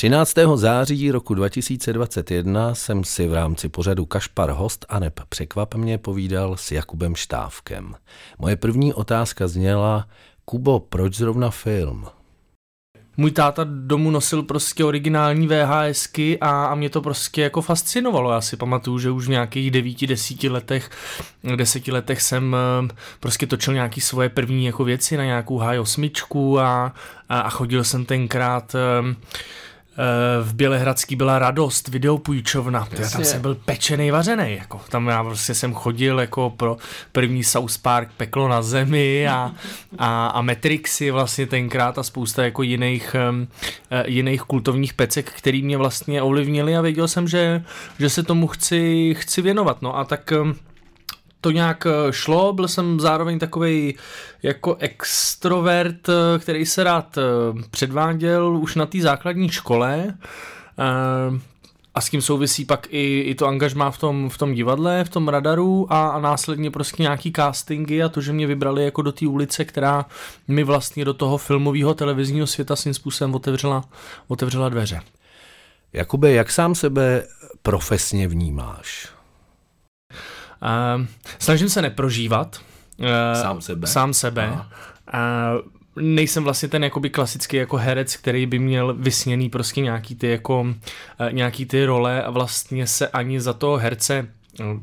13. září roku 2021 jsem si v rámci pořadu Kašpar Host a neb Překvap mě povídal s Jakubem Štávkem. Moje první otázka zněla, Kubo, proč zrovna film? můj táta domů nosil prostě originální VHSky a, a mě to prostě jako fascinovalo. Já si pamatuju, že už v nějakých devíti, desíti letech, deseti letech jsem eh, prostě točil nějaký svoje první jako věci na nějakou H8 a, a, a chodil jsem tenkrát Eh, v Bělehradský byla radost, videopůjčovna, já tam jsem byl pečený, vařený, jako. Tam já prostě jsem chodil jako pro první South Park Peklo na zemi a, a, a Matrixy vlastně tenkrát a spousta jako jiných, um, jiných kultovních pecek, který mě vlastně ovlivnili a věděl jsem, že, že se tomu chci, chci věnovat, no a tak to nějak eh, šlo, byl jsem zároveň takový jako extrovert, eh, který se rád eh, předváděl už na té základní škole a s tím souvisí pak i, i to angažmá v tom, v tom divadle, v tom radaru a, a následně prostě nějaký castingy a to, že mě vybrali jako do té ulice, která mi vlastně do toho filmového televizního světa svým způsobem otevřela, otevřela dveře. Jakube, jak sám sebe profesně vnímáš? Uh, snažím se neprožívat. Uh, sám sebe. Sám sebe. Uh, nejsem vlastně ten jakoby klasický jako herec, který by měl vysněný prostě nějaký ty jako uh, nějaký ty role a vlastně se ani za toho herce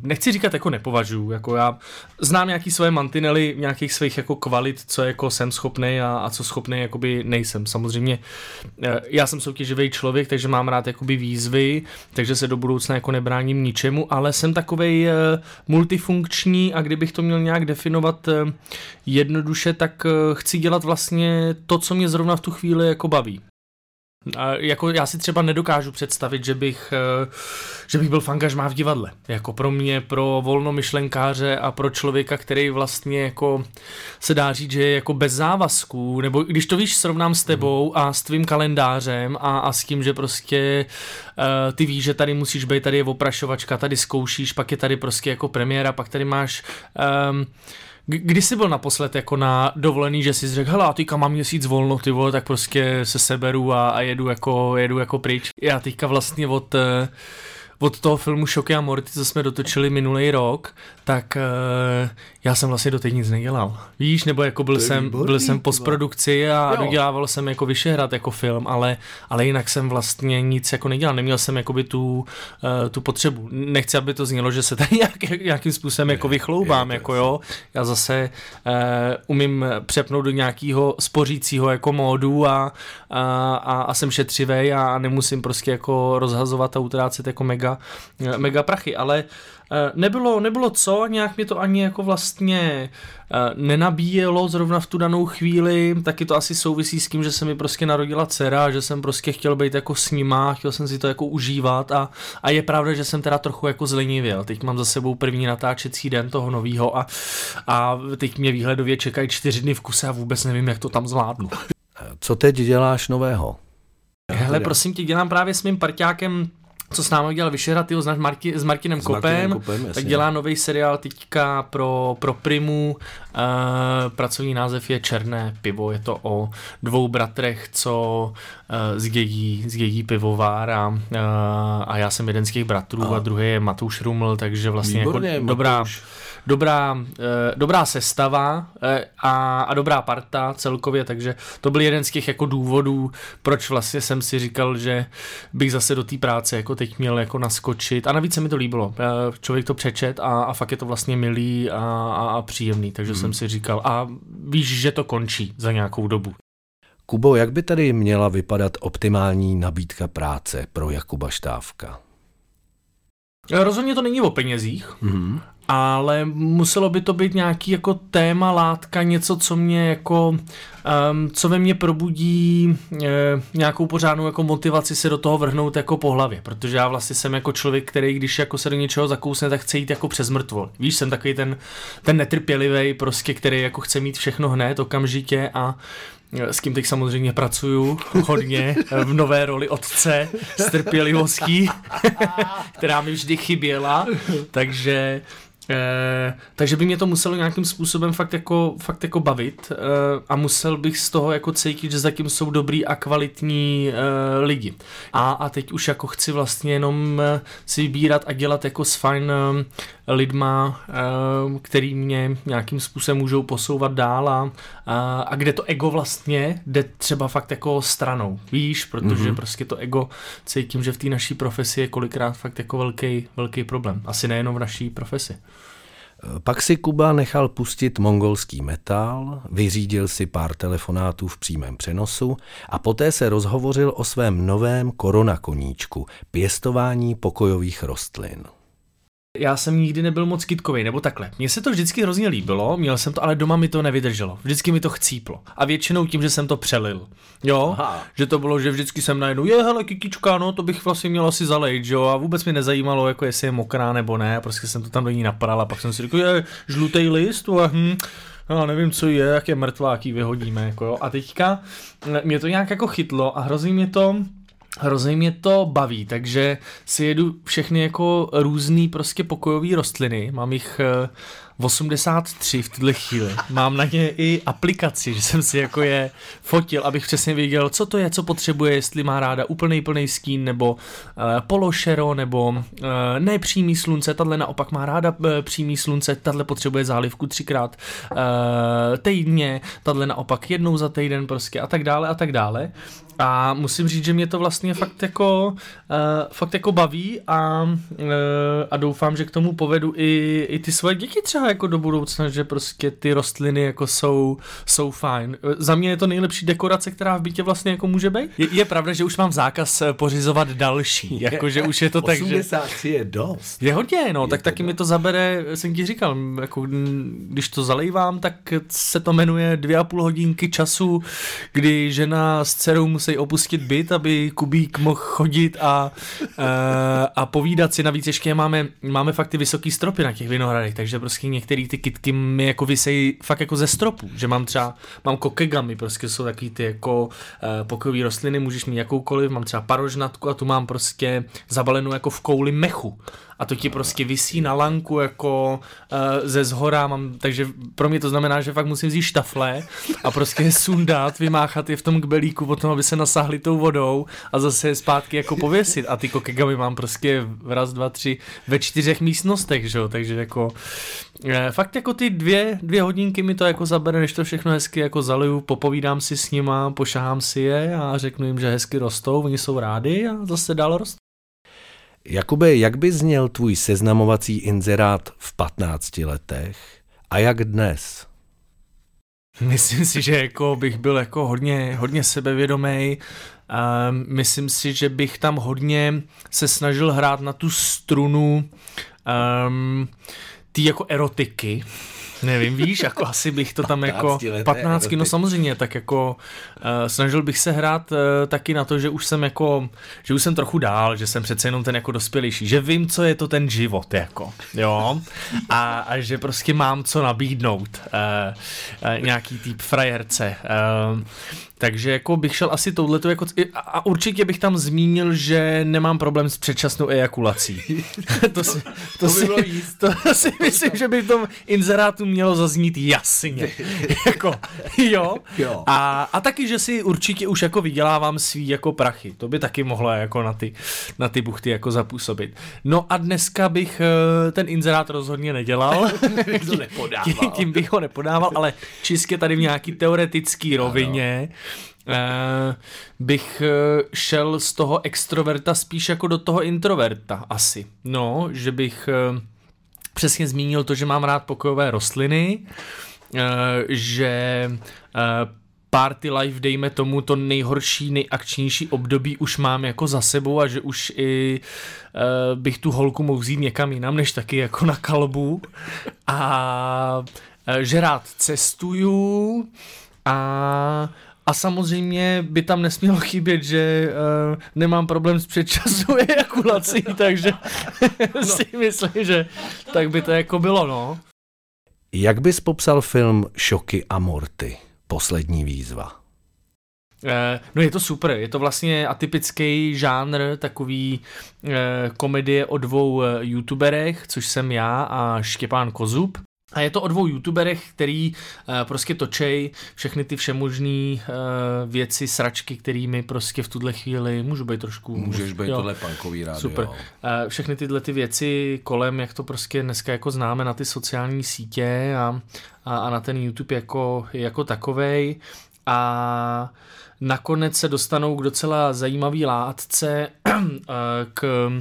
nechci říkat jako nepovažuji, jako já znám nějaký své mantinely, nějakých svých jako kvalit, co jako jsem schopný a, a co schopný jakoby nejsem. Samozřejmě eh, já jsem soutěživý člověk, takže mám rád jakoby výzvy, takže se do budoucna jako nebráním ničemu, ale jsem takovej eh, multifunkční a kdybych to měl nějak definovat eh, jednoduše, tak chci dělat vlastně to, co mě zrovna v tu chvíli jako baví. Jako já si třeba nedokážu představit, že bych, eh, že bych byl fangažmá v divadle. Jako pro mě, pro volnomyšlenkáře a pro člověka, který vlastně jako se dá říct, že je jako bez závazků, nebo když to víš, srovnám s tebou a s tvým kalendářem a, a s tím, že prostě uh, ty víš, že tady musíš být, tady je oprašovačka, tady zkoušíš, pak je tady prostě jako premiéra, pak tady máš um, Kdy jsi byl naposled jako na dovolený, že jsi řekl, hele, teďka mám měsíc volno, ty vole, tak prostě se seberu a, a jedu, jako, jedu jako pryč. Já teďka vlastně od, uh, od toho filmu Šoky a Morty, co jsme dotočili minulý rok, tak uh, já jsem vlastně do nic nedělal. Víš, nebo jako byl jsem, výborný, byl jsem postprodukci a jo. dodělával jsem jako Vyšehrad jako film, ale, ale jinak jsem vlastně nic jako nedělal. Neměl jsem jakoby tu, uh, tu potřebu. Nechci, aby to znělo, že se tady nějak, nějakým způsobem jako vychloubám, jako jo. Já zase uh, umím přepnout do nějakého spořícího jako módu a, a, a, a jsem šetřivý a nemusím prostě jako rozhazovat a utrácet jako mega, mega prachy, ale Eh, nebylo, nebylo co, nějak mě to ani jako vlastně eh, nenabíjelo zrovna v tu danou chvíli, taky to asi souvisí s tím, že se mi prostě narodila dcera, že jsem prostě chtěl být jako s nima, chtěl jsem si to jako užívat a, a je pravda, že jsem teda trochu jako zlenivěl. Teď mám za sebou první natáčecí den toho novýho a, a teď mě výhledově čekají čtyři dny v kuse a vůbec nevím, jak to tam zvládnu. Co teď děláš nového? Hele, prosím tě, dělám právě s mým parťákem co s námi dělal Vyšehrad, ty znáš Marti, s Martinem s Kopem, Kopem tak dělá nový seriál teďka pro, pro Primu, uh, pracovní název je Černé pivo, je to o dvou bratrech, co uh, zdědí, zdědí pivovár a, uh, a já jsem jeden z těch bratrů a, a druhý je Matouš Ruml, takže vlastně Výborně, jako dobrá... Matouš dobrá, eh, dobrá sestava eh, a, a dobrá parta celkově, takže to byl jeden z těch jako důvodů, proč vlastně jsem si říkal, že bych zase do té práce jako teď měl jako naskočit a navíc se mi to líbilo. Eh, člověk to přečet a, a fakt je to vlastně milý a, a, a příjemný, takže hmm. jsem si říkal a víš, že to končí za nějakou dobu. Kubo, jak by tady měla vypadat optimální nabídka práce pro Jakuba Štávka? Rozhodně to není o penězích, mm-hmm ale muselo by to být nějaký jako téma, látka, něco, co mě jako, um, co ve mně probudí uh, nějakou pořádnou jako motivaci se do toho vrhnout jako po hlavě, protože já vlastně jsem jako člověk, který když jako se do něčeho zakousne, tak chce jít jako přes mrtvol. Víš, jsem takový ten, ten netrpělivý prostě, který jako chce mít všechno hned, okamžitě a s kým teď samozřejmě pracuju hodně v nové roli otce s trpělivostí, která mi vždy chyběla, takže Eh, takže by mě to muselo nějakým způsobem fakt jako, fakt jako bavit eh, a musel bych z toho jako cítit, že zatím jsou dobrý a kvalitní eh, lidi. A, a teď už jako chci vlastně jenom si vybírat a dělat jako s fajn lidma, eh, který mě nějakým způsobem můžou posouvat dál a, a, a kde to ego vlastně jde třeba fakt jako stranou, víš, protože mm-hmm. prostě to ego cítím, že v té naší profesi je kolikrát fakt jako velký, velký problém. Asi nejenom v naší profesi. Pak si Kuba nechal pustit mongolský metal, vyřídil si pár telefonátů v přímém přenosu a poté se rozhovořil o svém novém koronakoníčku, pěstování pokojových rostlin já jsem nikdy nebyl moc kitkový, nebo takhle. Mně se to vždycky hrozně líbilo, měl jsem to, ale doma mi to nevydrželo. Vždycky mi to chcíplo. A většinou tím, že jsem to přelil. Jo, Aha. že to bylo, že vždycky jsem najednou, je hele, kikička, no to bych vlastně měl asi zalejt, jo, a vůbec mi nezajímalo, jako jestli je mokrá nebo ne, prostě jsem to tam do ní napral a pak jsem si řekl, je žlutý list, a hm, no, nevím, co je, jak je mrtvá, jaký vyhodíme, jako jo. A teďka mě to nějak jako chytlo a hrozí mě to, hrozně mě to baví, takže si jedu všechny jako různý prostě pokojové rostliny, mám jich 83 v tuhle chvíli. Mám na ně i aplikaci, že jsem si jako je fotil, abych přesně věděl, co to je, co potřebuje, jestli má ráda úplný plný stín, nebo uh, pološero, nebo uh, nepřímý slunce, tahle naopak má ráda uh, přímý slunce, tahle potřebuje zálivku třikrát uh, týdně, tahle naopak jednou za týden prostě a tak dále a tak dále. A musím říct, že mě to vlastně fakt jako, uh, fakt jako baví a, uh, a doufám, že k tomu povedu i, i ty svoje děti třeba jako do budoucna, že prostě ty rostliny jako jsou, jsou fajn. Za mě je to nejlepší dekorace, která v bytě vlastně jako může být. Je, je pravda, že už mám zákaz eh, pořizovat další, jako že už je to tak, že... 83 je dost. Je hodně, no, je tak taky dost. mi to zabere, jsem ti říkal, jako když to zalejvám, tak se to jmenuje dvě a půl hodinky času, kdy žena s dcerou musí opustit byt, aby Kubík mohl chodit a, a, a povídat si. Navíc ještě máme, máme fakt ty vysoký stropy na těch vinohradech, takže prostě některé ty kitky mi jako vysejí fakt jako ze stropu, že mám třeba, mám kokegamy, prostě jsou takový ty jako uh, pokojové rostliny, můžeš mít jakoukoliv, mám třeba parožnatku a tu mám prostě zabalenou jako v kouli mechu a to ti prostě visí na lanku jako uh, ze zhora, mám, takže pro mě to znamená, že fakt musím vzít štafle a prostě je sundat, vymáchat je v tom kbelíku potom, aby se nasahli tou vodou a zase je zpátky jako pověsit a ty kokegamy mám prostě v raz, dva, tři ve čtyřech místnostech, že jo, takže jako eh, fakt jako ty dvě, dvě hodinky mi to jako zabere, než to všechno hezky jako zaliju, popovídám si s nima, pošahám si je a řeknu jim, že hezky rostou, oni jsou rádi a zase dál rostou. Jakube, jak by zněl tvůj seznamovací inzerát v 15 letech a jak dnes? Myslím si, že jako bych byl jako hodně, hodně sebevědomý. Myslím si, že bych tam hodně se snažil hrát na tu strunu um, ty jako erotiky, Nevím, víš, jako asi bych to tam jako 15, no samozřejmě, tak jako uh, snažil bych se hrát uh, taky na to, že už jsem jako, že už jsem trochu dál, že jsem přece jenom ten jako dospělejší, že vím, co je to ten život, jako, jo, a, a že prostě mám co nabídnout uh, uh, nějaký typ frajerce. Uh, takže jako bych šel asi touhleto jako, a určitě bych tam zmínil, že nemám problém s předčasnou ejakulací. to, si, to, to, si, to si myslím, že by v tom inzerátu mělo zaznít jasně. jako, jo. jo. A, a taky, že si určitě už jako vydělávám svý jako prachy. To by taky mohlo jako na ty, na ty buchty jako zapůsobit. No a dneska bych eh, ten inzerát rozhodně nedělal. to nepodával. Tím, tím bych ho nepodával, ale čistě tady v nějaký teoretický rovině. Ano bych uh, šel z toho extroverta spíš jako do toho introverta asi. No, že bych uh, přesně zmínil to, že mám rád pokojové rostliny, uh, že uh, party life, dejme tomu, to nejhorší, nejakčnější období už mám jako za sebou a že už i uh, bych tu holku mohl vzít někam jinam, než taky jako na kalbu. A uh, že rád cestuju a a samozřejmě by tam nesmělo chybět, že uh, nemám problém s předčasnou ejakulací, takže no. si myslím, že tak by to jako bylo, no. Jak bys popsal film Šoky a Morty? Poslední výzva. No je to super, je to vlastně atypický žánr, takový komedie o dvou youtuberech, což jsem já a Štěpán Kozub. A je to o dvou youtuberech, který uh, prostě točej všechny ty všemožné uh, věci, sračky, kterými prostě v tuhle chvíli můžu být trošku... Můžeš být tohle punkový rádio. Super. Uh, všechny tyhle ty věci kolem, jak to prostě dneska jako známe na ty sociální sítě a, a, a na ten YouTube jako, jako takovej. A nakonec se dostanou k docela zajímavý látce k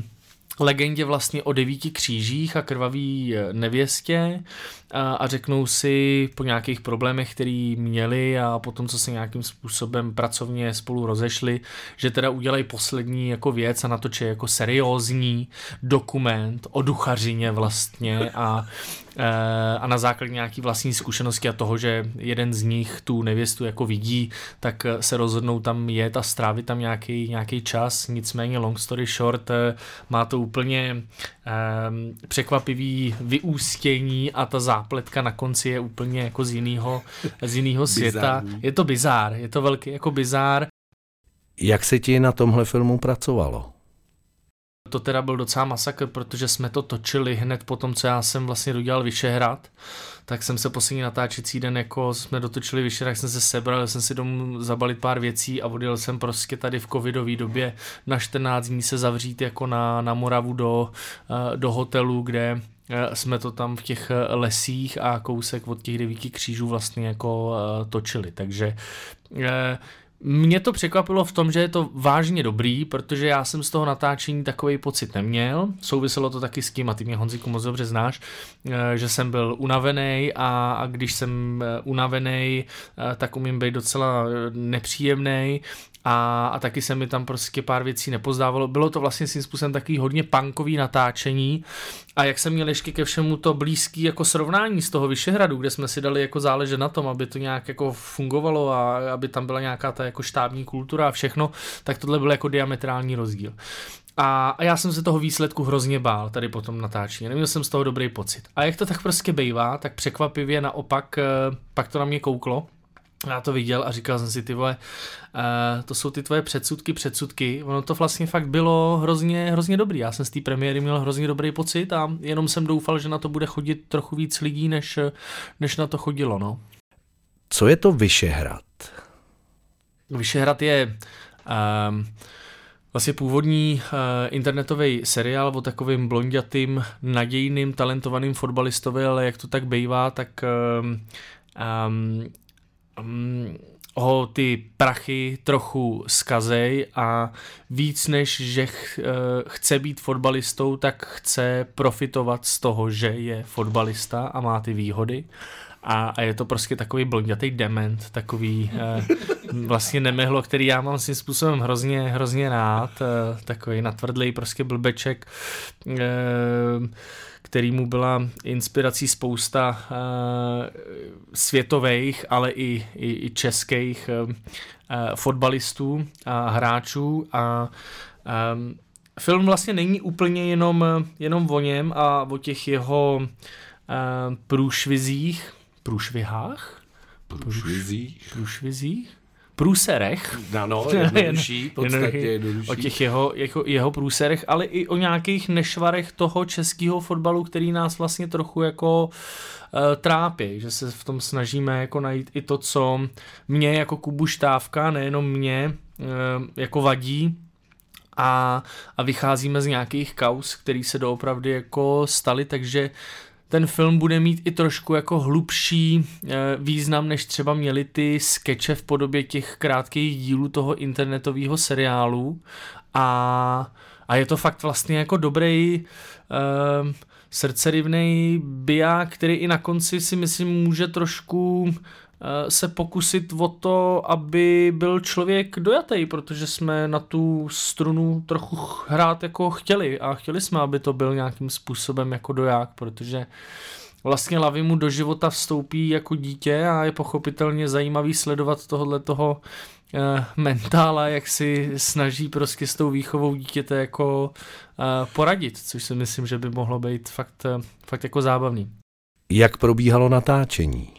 legendě vlastně o devíti křížích a krvavý nevěstě a, řeknou si po nějakých problémech, který měli a potom, co se nějakým způsobem pracovně spolu rozešli, že teda udělají poslední jako věc a natočí jako seriózní dokument o duchařině vlastně a, e, a na základě nějaký vlastní zkušenosti a toho, že jeden z nich tu nevěstu jako vidí, tak se rozhodnou tam jet a strávit tam nějaký, nějaký čas, nicméně long story short, e, má to úplně um, překvapivý vyústění a ta zápletka na konci je úplně jako z jiného z jinýho světa. Je to bizár, je to velký jako bizár. Jak se ti na tomhle filmu pracovalo? To teda byl docela masakr, protože jsme to točili hned po tom, co já jsem vlastně dodělal Vyšehrad, tak jsem se poslední natáčecí den, jako jsme dotočili Vyšehrad, jsem se sebral, jsem si domů zabalit pár věcí a odjel jsem prostě tady v covidové době na 14 dní se zavřít jako na, na Moravu do, eh, do hotelu, kde jsme to tam v těch eh, lesích a kousek od těch devíti křížů vlastně jako točili, takže mě to překvapilo v tom, že je to vážně dobrý, protože já jsem z toho natáčení takový pocit neměl. Souviselo to taky s tím, a ty mě Honziku moc dobře znáš, eh, že jsem byl unavený a, a když jsem eh, unavený, eh, tak umím být docela nepříjemný a, a taky se mi tam prostě pár věcí nepozdávalo. Bylo to vlastně svým způsobem takový hodně punkový natáčení a jak jsem měl ještě ke všemu to blízký jako srovnání z toho Vyšehradu, kde jsme si dali jako záležet na tom, aby to nějak jako fungovalo a aby tam byla nějaká ta jako štábní kultura a všechno, tak tohle byl jako diametrální rozdíl. A, a já jsem se toho výsledku hrozně bál tady po tom natáčení. Neměl jsem z toho dobrý pocit. A jak to tak prostě bývá, tak překvapivě naopak eh, pak to na mě kouklo já to viděl a říkal jsem si, ty vole, uh, to jsou ty tvoje předsudky, předsudky. Ono to vlastně fakt bylo hrozně, hrozně dobrý. Já jsem z té premiéry měl hrozně dobrý pocit a jenom jsem doufal, že na to bude chodit trochu víc lidí, než, než na to chodilo. No. Co je to Vyšehrad? Vyšehrad je um, vlastně původní uh, internetový seriál o takovým blondětým, nadějným, talentovaným fotbalistovi, ale jak to tak bývá, tak um, um, um, ho ty prachy trochu skazej a víc než, že ch, uh, chce být fotbalistou, tak chce profitovat z toho, že je fotbalista a má ty výhody. A, a je to prostě takový blondětý dement, takový uh, vlastně nemehlo, který já mám svým způsobem hrozně, hrozně rád, uh, takový natvrdlý prostě blbeček. Uh, který mu byla inspirací spousta uh, světových, ale i, i, i českých uh, fotbalistů a hráčů a um, film vlastně není úplně jenom, jenom o něm a o těch jeho průšvizích, průšvihách? Průšvizích? Průšvizích? Průserech. Ano, jednodušší, podstatě jednodušší. O těch jeho, jeho, jeho průserech, ale i o nějakých nešvarech toho českého fotbalu, který nás vlastně trochu jako uh, trápí, že se v tom snažíme jako najít i to, co mě jako Kubu Štávka, nejenom mě, uh, jako vadí, a, a vycházíme z nějakých kaus, který se doopravdy jako staly, takže ten film bude mít i trošku jako hlubší eh, význam, než třeba měly ty skeče v podobě těch krátkých dílů toho internetového seriálu. A, a je to fakt vlastně jako dobrý uh, srdcerivný biják, který i na konci si myslím může trošku Eh, se pokusit o to, aby byl člověk dojatý, protože jsme na tu strunu trochu hrát jako chtěli a chtěli jsme, aby to byl nějakým způsobem jako doják, protože vlastně Lavi mu do života vstoupí jako dítě a je pochopitelně zajímavý sledovat tohle toho uh, mentála, jak si snaží prostě s tou výchovou dítěte jako uh, poradit, což si myslím, že by mohlo být fakt, uh, fakt jako zábavný. Jak probíhalo natáčení?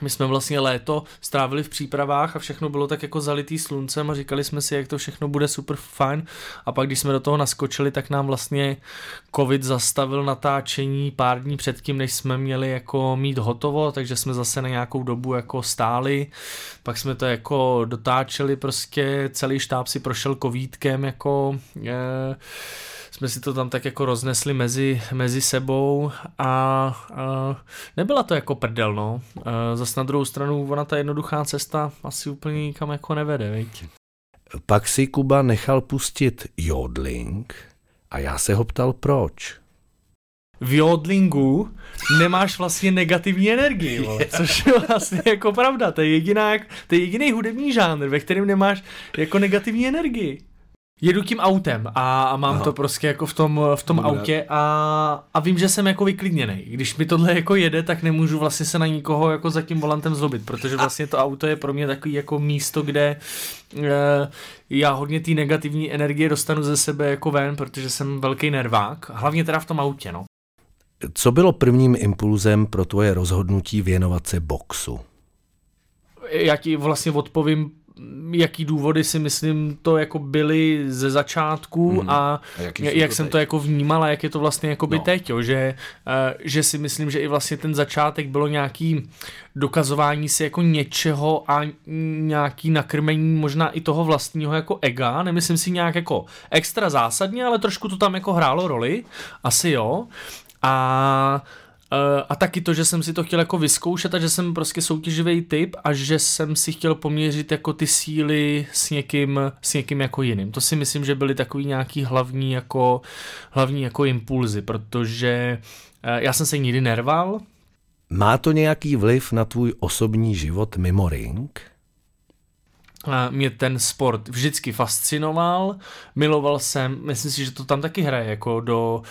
My jsme vlastně léto strávili v přípravách a všechno bylo tak jako zalitý sluncem a říkali jsme si, jak to všechno bude super fajn. A pak když jsme do toho naskočili, tak nám vlastně covid zastavil natáčení pár dní předtím, než jsme měli jako mít hotovo, takže jsme zase na nějakou dobu jako stáli, pak jsme to jako dotáčeli prostě, celý štáb si prošel covidkem jako je, jsme si to tam tak jako roznesli mezi, mezi sebou. A, a nebyla to jako prdel, no. Zas na druhou stranu ona ta jednoduchá cesta asi úplně nikam jako nevede, veď. Pak si Kuba nechal pustit jodling a já se ho ptal proč. V jodlingu nemáš vlastně negativní energii, vole, což je vlastně jako pravda, to je, jediná, to je jediný hudební žánr, ve kterém nemáš jako negativní energii jedu tím autem a, a mám Aha. to prostě jako v tom, v tom autě a, a vím, že jsem jako vyklidněný. Když mi tohle jako jede, tak nemůžu vlastně se na nikoho jako za tím volantem zlobit, protože vlastně to auto je pro mě takový jako místo, kde uh, já hodně té negativní energie dostanu ze sebe jako ven, protože jsem velký nervák, hlavně teda v tom autě, no. Co bylo prvním impulzem pro tvoje rozhodnutí věnovat se boxu? Já ti vlastně odpovím jaký důvody si myslím to jako byly ze začátku mm. a, a jak jsem teď? to jako vnímal a jak je to vlastně jako by no. teď, jo, že, uh, že si myslím, že i vlastně ten začátek bylo nějaký dokazování si jako něčeho a nějaký nakrmení možná i toho vlastního jako ega, nemyslím si nějak jako extra zásadně, ale trošku to tam jako hrálo roli, asi jo, a Uh, a taky to, že jsem si to chtěl jako vyzkoušet a že jsem prostě soutěživý typ a že jsem si chtěl poměřit jako ty síly s někým, s někým jako jiným. To si myslím, že byly takový nějaký hlavní jako, hlavní jako impulzy, protože uh, já jsem se nikdy nerval. Má to nějaký vliv na tvůj osobní život mimo ring? Mě ten sport vždycky fascinoval, miloval jsem, myslím si, že to tam taky hraje jako do,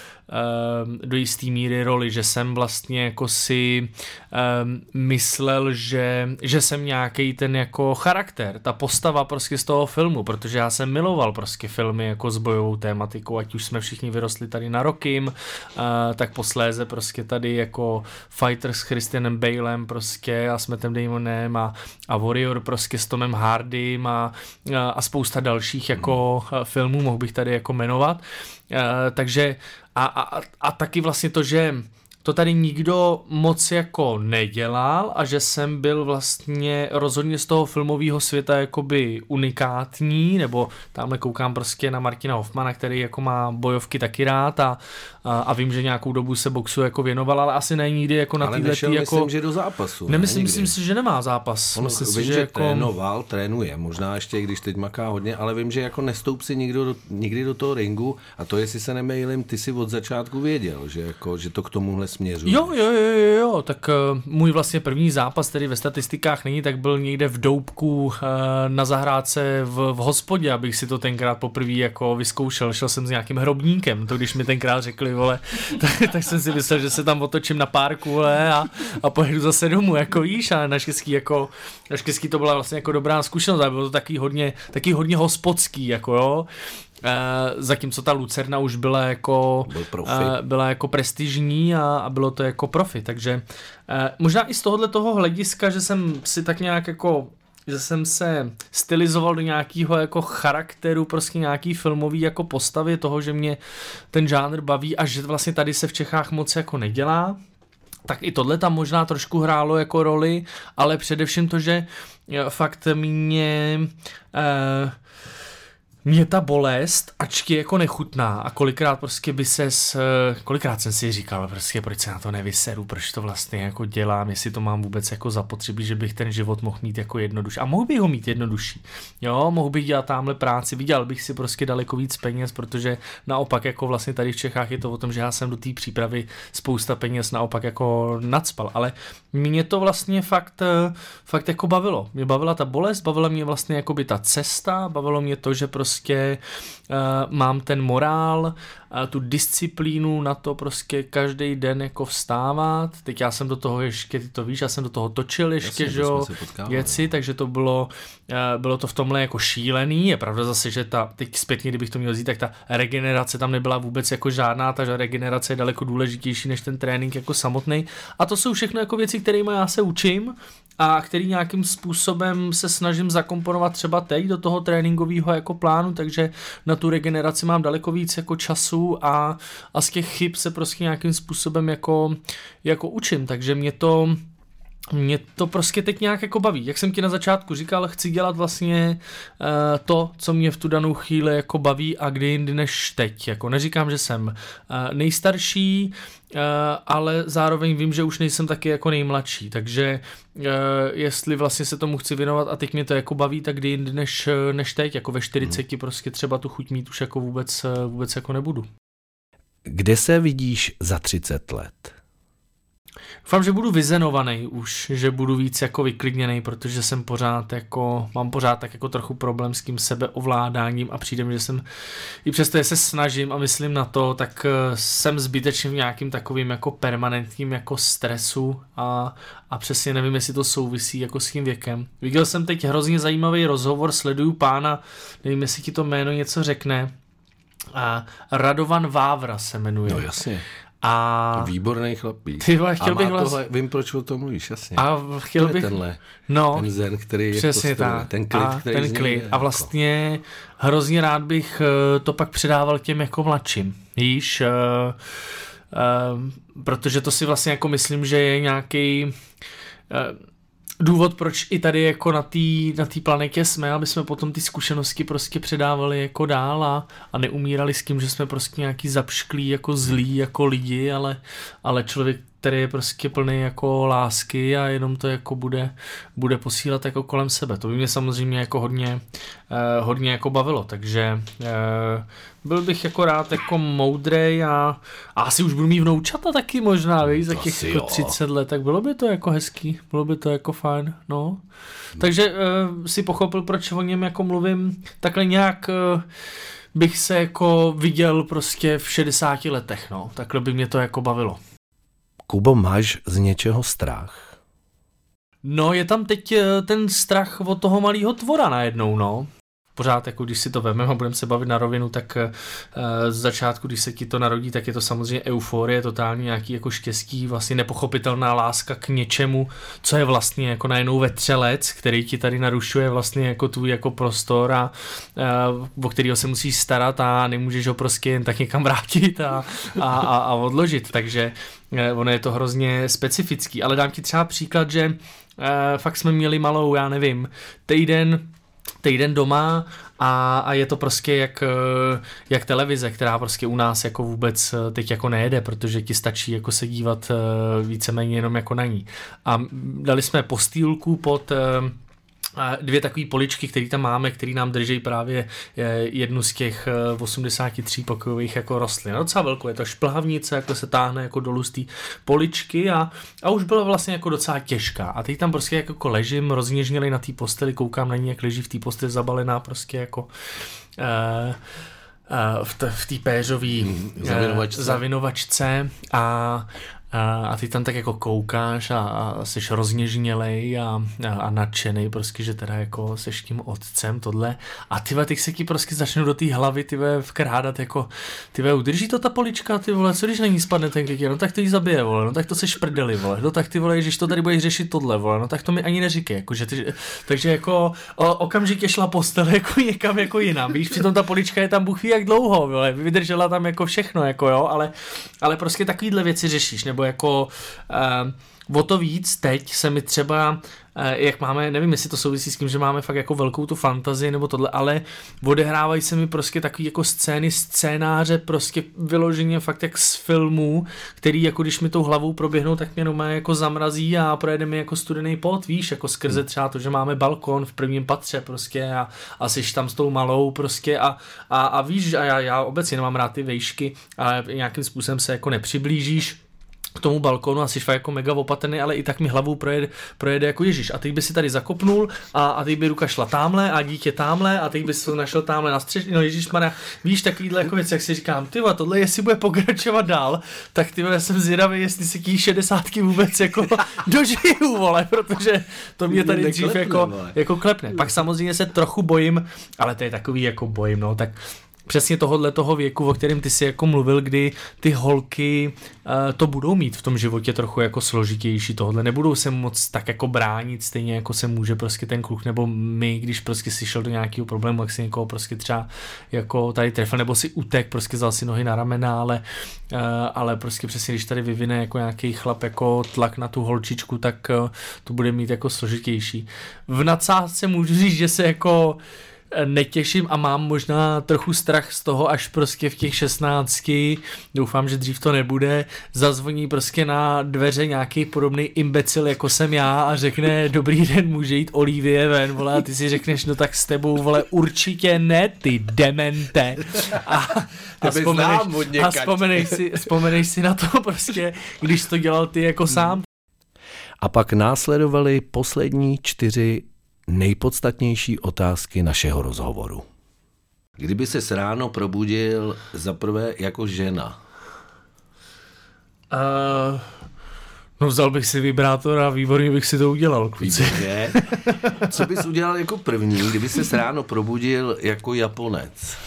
um, do jisté míry roli, že jsem vlastně jako si um, myslel, že, že jsem nějaký ten jako charakter, ta postava prostě z toho filmu, protože já jsem miloval prostě filmy jako s bojovou tématikou, ať už jsme všichni vyrostli tady na Rokim, tak posléze prostě tady jako Fighter s Christianem Balem prostě a s Mattem Damonem a, a Warrior prostě s Tomem Hardy a, a spousta dalších jako filmů, mohl bych tady jako jmenovat. Takže a, a, a taky vlastně to, že to tady nikdo moc jako nedělal a že jsem byl vlastně rozhodně z toho filmového světa jakoby unikátní, nebo tamhle koukám prostě na Martina Hoffmana, který jako má bojovky taky rád a, a, a vím, že nějakou dobu se boxu jako věnoval, ale asi ne nikdy jako na téhle jako... myslím, že do zápasu. Nemyslím, myslím si, že nemá zápas. On, myslím vím, si, že, že jako... trénoval, trénuje, možná ještě, když teď maká hodně, ale vím, že jako nestoup si nikdo do, nikdy do toho ringu a to, jestli se nemejlím, ty si od začátku věděl, že, jako, že to k tomuhle směřuje. Jo, jo, jo, jo, jo, tak uh, můj vlastně první zápas, který ve statistikách není, tak byl někde v Doubku uh, na zahrádce v, v hospodě, abych si to tenkrát poprvé jako vyzkoušel. Šel jsem s nějakým hrobníkem, to když mi tenkrát řekli, vole, tak, tak jsem si myslel, že se tam otočím na párku, vole, a, a pojedu zase domů, jako víš, a naštěstí jako, naštěstí to byla vlastně jako dobrá zkušenost, ale bylo to taky hodně, taky hodně hospodský, jako jo, zatímco ta Lucerna už byla jako, Byl uh, byla jako prestižní a, a bylo to jako profi, takže uh, možná i z tohohle toho hlediska, že jsem si tak nějak jako že jsem se stylizoval do nějakého jako charakteru, prostě nějaký filmový jako postavy toho, že mě ten žánr baví a že vlastně tady se v Čechách moc jako nedělá, tak i tohle tam možná trošku hrálo jako roli, ale především to, že fakt mě uh, mě ta bolest, ačky jako nechutná a kolikrát prostě by se s, kolikrát jsem si říkal prostě proč se na to nevyseru, proč to vlastně jako dělám, jestli to mám vůbec jako zapotřebí, že bych ten život mohl mít jako jednodušší. A mohl bych ho mít jednodušší. Jo, mohl bych dělat tamhle práci, vydělal bych si prostě daleko víc peněz, protože naopak jako vlastně tady v Čechách je to o tom, že já jsem do té přípravy spousta peněz naopak jako nadspal, ale mě to vlastně fakt, fakt jako bavilo. Mě bavila ta bolest, bavila mě vlastně jako by ta cesta, bavilo mě to, že prostě prostě uh, mám ten morál tu disciplínu na to prostě každý den jako vstávat. Teď já jsem do toho ještě, ty to víš, já jsem do toho točil ještě, že jo, věci, takže to bylo, eh, bylo to v tomhle jako šílený. Je pravda zase, že ta, teď zpětně, kdybych to měl vzít, tak ta regenerace tam nebyla vůbec jako žádná, ta regenerace je daleko důležitější než ten trénink jako samotný. A to jsou všechno jako věci, kterými já se učím a který nějakým způsobem se snažím zakomponovat třeba teď do toho tréninkového jako plánu, takže na tu regeneraci mám daleko víc jako času a, a z těch chyb se prostě nějakým způsobem jako, jako učím, takže mě to mě to prostě teď nějak jako baví. Jak jsem ti na začátku říkal, chci dělat vlastně uh, to, co mě v tu danou chvíli jako baví a kdy jindy než teď. Jako neříkám, že jsem uh, nejstarší, uh, ale zároveň vím, že už nejsem taky jako nejmladší, takže uh, jestli vlastně se tomu chci věnovat a teď mě to jako baví, tak kdy jindy než, než teď, jako ve 40 hmm. prostě třeba tu chuť mít už jako vůbec, vůbec jako nebudu. Kde se vidíš za 30 let? Doufám, že budu vyzenovaný už, že budu víc jako vyklidněný, protože jsem pořád jako, mám pořád tak jako trochu problém s tím sebeovládáním a přijde mi, že jsem, i přesto, že se snažím a myslím na to, tak eh, jsem zbytečně v nějakým takovým jako permanentním jako stresu a, a přesně nevím, jestli to souvisí jako s tím věkem. Viděl jsem teď hrozně zajímavý rozhovor, sleduju pána, nevím, jestli ti to jméno něco řekne, a Radovan Vávra se jmenuje. No jasně. A... Výborný chlapík. Ty vole, chtěl a bych vlastně... tohle, vím, proč o tom mluvíš, jasně. A chtěl bych... tenhle, no, ten zen, který přesně je tak. ten klid, a který ten klid. A vlastně jako. hrozně rád bych eh, to pak předával těm jako mladším. Víš, uh, uh, protože to si vlastně jako myslím, že je nějaký uh, důvod, proč i tady jako na té na tý planetě jsme, aby jsme potom ty zkušenosti prostě předávali jako dál a, a neumírali s tím, že jsme prostě nějaký zapšklí jako zlí jako lidi, ale, ale člověk, který je prostě plný jako lásky a jenom to jako bude, bude posílat jako kolem sebe. To by mě samozřejmě jako hodně, eh, hodně jako bavilo, takže eh, byl bych jako rád jako moudrej a, a asi už budu mít vnoučata taky možná, víš, za těch jako 30 let, tak bylo by to jako hezký, bylo by to jako fajn, no. Takže eh, si pochopil, proč o něm jako mluvím, takhle nějak eh, bych se jako viděl prostě v 60 letech, no. Takhle by mě to jako bavilo. Kubo, máš z něčeho strach? No, je tam teď eh, ten strach od toho malého tvora najednou, no pořád, jako když si to vezmeme a budeme se bavit na rovinu, tak uh, z začátku, když se ti to narodí, tak je to samozřejmě euforie, totální nějaký jako štěstí, vlastně nepochopitelná láska k něčemu, co je vlastně jako najednou vetřelec, který ti tady narušuje vlastně jako tvůj jako prostor a uh, o kterého se musíš starat a nemůžeš ho prostě jen tak někam vrátit a, a, a, a odložit, takže uh, ono je to hrozně specifický, ale dám ti třeba příklad, že uh, fakt jsme měli malou, já nevím, týden týden doma a, a je to prostě jak, eh, jak televize, která prostě u nás jako vůbec eh, teď jako nejede, protože ti stačí jako se dívat eh, víceméně jenom jako na ní. A dali jsme postýlku pod dvě takové poličky, které tam máme, které nám drží právě eh, jednu z těch 83 eh, pokojových jako rostlin. Docela velkou, je to šplhavnice, jako se táhne jako dolů z té poličky a, a už byla vlastně jako docela těžká. A teď tam prostě jako ležím, rozněžněli na té posteli, koukám na ní, jak leží v té posteli zabalená prostě jako uh, v té péřové hmm, zavinovačce. zavinovačce a, a, a ty tam tak jako koukáš a, a jsi rozněžnělej a, a, a nadšený prostě, že teda jako seš tím otcem tohle. A ty teď se ti prostě začnou do té hlavy ty vkrádat jako ty udrží to ta polička ty vole, co když na ní spadne ten klikě, no tak to jí zabije vole, no tak to se šprdeli vole, no tak ty vole, když to tady budeš řešit tohle vole, no tak to mi ani neříkej, jako, že ty, takže jako o, okamžitě šla postel jako někam jako jinam, víš, přitom ta polička je tam buchví jak dlouho, vole, vydržela tam jako všechno, jako jo, ale, ale prostě takovýhle věci řešíš, nebo jako uh, o to víc teď se mi třeba, uh, jak máme, nevím, jestli to souvisí s tím, že máme fakt jako velkou tu fantazii nebo tohle, ale odehrávají se mi prostě takový jako scény, scénáře prostě vyloženě fakt jak z filmů, který jako když mi tou hlavou proběhnou, tak mě normálně jako zamrazí a projede mi jako studený pot, víš, jako skrze hmm. třeba to, že máme balkon v prvním patře prostě a, a jsi tam s tou malou prostě a, a, a víš, a já, já obecně nemám rád ty vejšky, ale nějakým způsobem se jako nepřiblížíš, k tomu balkonu a jsi jako mega opatrný, ale i tak mi hlavou projede, projede jako Ježíš. A teď by si tady zakopnul a, a teď by ruka šla tamhle a dítě tamhle a teď by se našel tamhle na střež. No Ježíš Maria, víš takovýhle jako věc, jak si říkám, ty tohle jestli bude pokračovat dál, tak ty jsem zvědavý, jestli si ký šedesátky vůbec jako dožiju, vole, protože to mě tady dřív jako, jako klepne. Pak samozřejmě se trochu bojím, ale to je takový jako bojím, no, tak přesně tohohle toho věku, o kterém ty si jako mluvil, kdy ty holky uh, to budou mít v tom životě trochu jako složitější tohle, nebudou se moc tak jako bránit stejně jako se může prostě ten kluk nebo my, když prostě si šel do nějakého problému, jak si někoho prostě třeba jako tady trefil, nebo si utek, prostě vzal si nohy na ramena, ale, uh, ale prostě přesně když tady vyvine jako nějaký chlap jako tlak na tu holčičku, tak uh, to bude mít jako složitější. V nadsázce můžu říct, že se jako netěším a mám možná trochu strach z toho, až prostě v těch 16, doufám, že dřív to nebude, zazvoní prostě na dveře nějaký podobný imbecil, jako jsem já a řekne, dobrý den, může jít Olivie ven, vole, a ty si řekneš, no tak s tebou, vole, určitě ne, ty demente. A, a, vzpomeneš, a vzpomeneš, si, vzpomeneš si na to prostě, když to dělal ty jako sám. A pak následovaly poslední čtyři nejpodstatnější otázky našeho rozhovoru. Kdyby se ráno probudil zaprvé jako žena? Uh, no vzal bych si vibrátor a výborně bych si to udělal. Kluci. Co bys udělal jako první, kdyby se ráno probudil jako Japonec?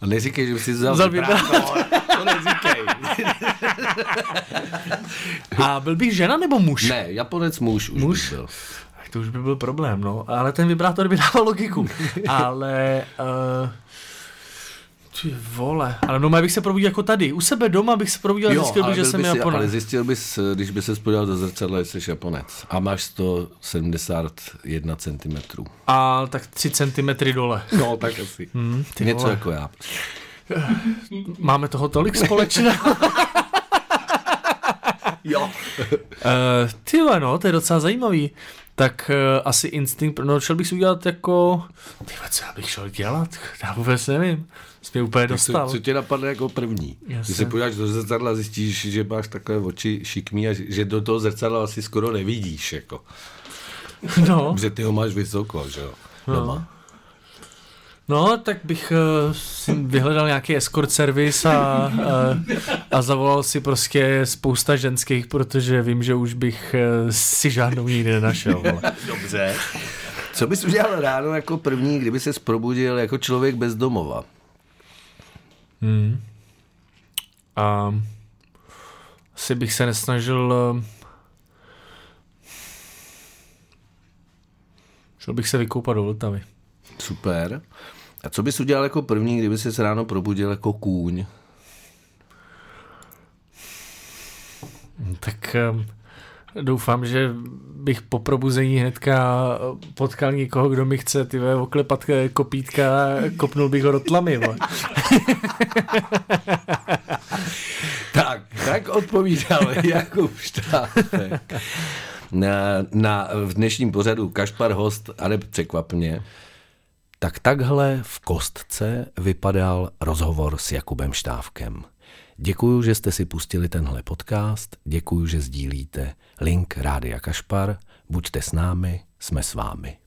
A neříkej, že bys si vzal, vzal vibrátor. To neříkej. a byl bych žena nebo muž? Ne, Japonec muž už muž? byl to už by byl problém, no. Ale ten vibrátor by dával logiku. Ale... Uh, ty vole. Ale doma bych se probudil jako tady. U sebe doma bych se probudil a zjistil bych, že jsem Japonec. Ale zjistil bys, když by se spodíval do zrcadla, že jsi Japonec. A máš 171 cm. A tak 3 cm dole. No, tak asi. Hmm, Něco vole. jako já. Máme toho tolik společného. jo. uh, ty no, to je docela zajímavý tak uh, asi instinkt, no šel bych si udělat jako, tyhle, co já bych šel dělat, já vůbec nevím, jsi mě úplně dostal. Co, co tě napadne jako první? Jasně. Když se podíváš do zrcadla, zjistíš, že máš takové oči šikmý a že do toho zrcadla asi skoro nevidíš, jako. No. Že ty ho máš vysoko, že jo, no. doma. No, tak bych uh, si vyhledal nějaký escort service a, uh, a zavolal si prostě spousta ženských, protože vím, že už bych uh, si žádnou nikdy nenašel. Dobře. Co bys udělal ráno jako první, kdyby se probudil jako člověk bez domova? Hmm. A asi bych se nesnažil uh, šel bych se vykoupat do Vltavy. Super. A co bys udělal jako první, kdyby se ráno probudil jako kůň? Tak um, doufám, že bych po probuzení hnedka potkal někoho, kdo mi chce ty oklepat kopítka a kopnul bych ho do tlamy. tak, tak odpovídal Jakub Štátek. Na, na, v dnešním pořadu Kašpar host, ale překvapně. Tak takhle v kostce vypadal rozhovor s Jakubem Štávkem. Děkuju, že jste si pustili tenhle podcast, děkuju, že sdílíte link Rádia Kašpar, buďte s námi, jsme s vámi.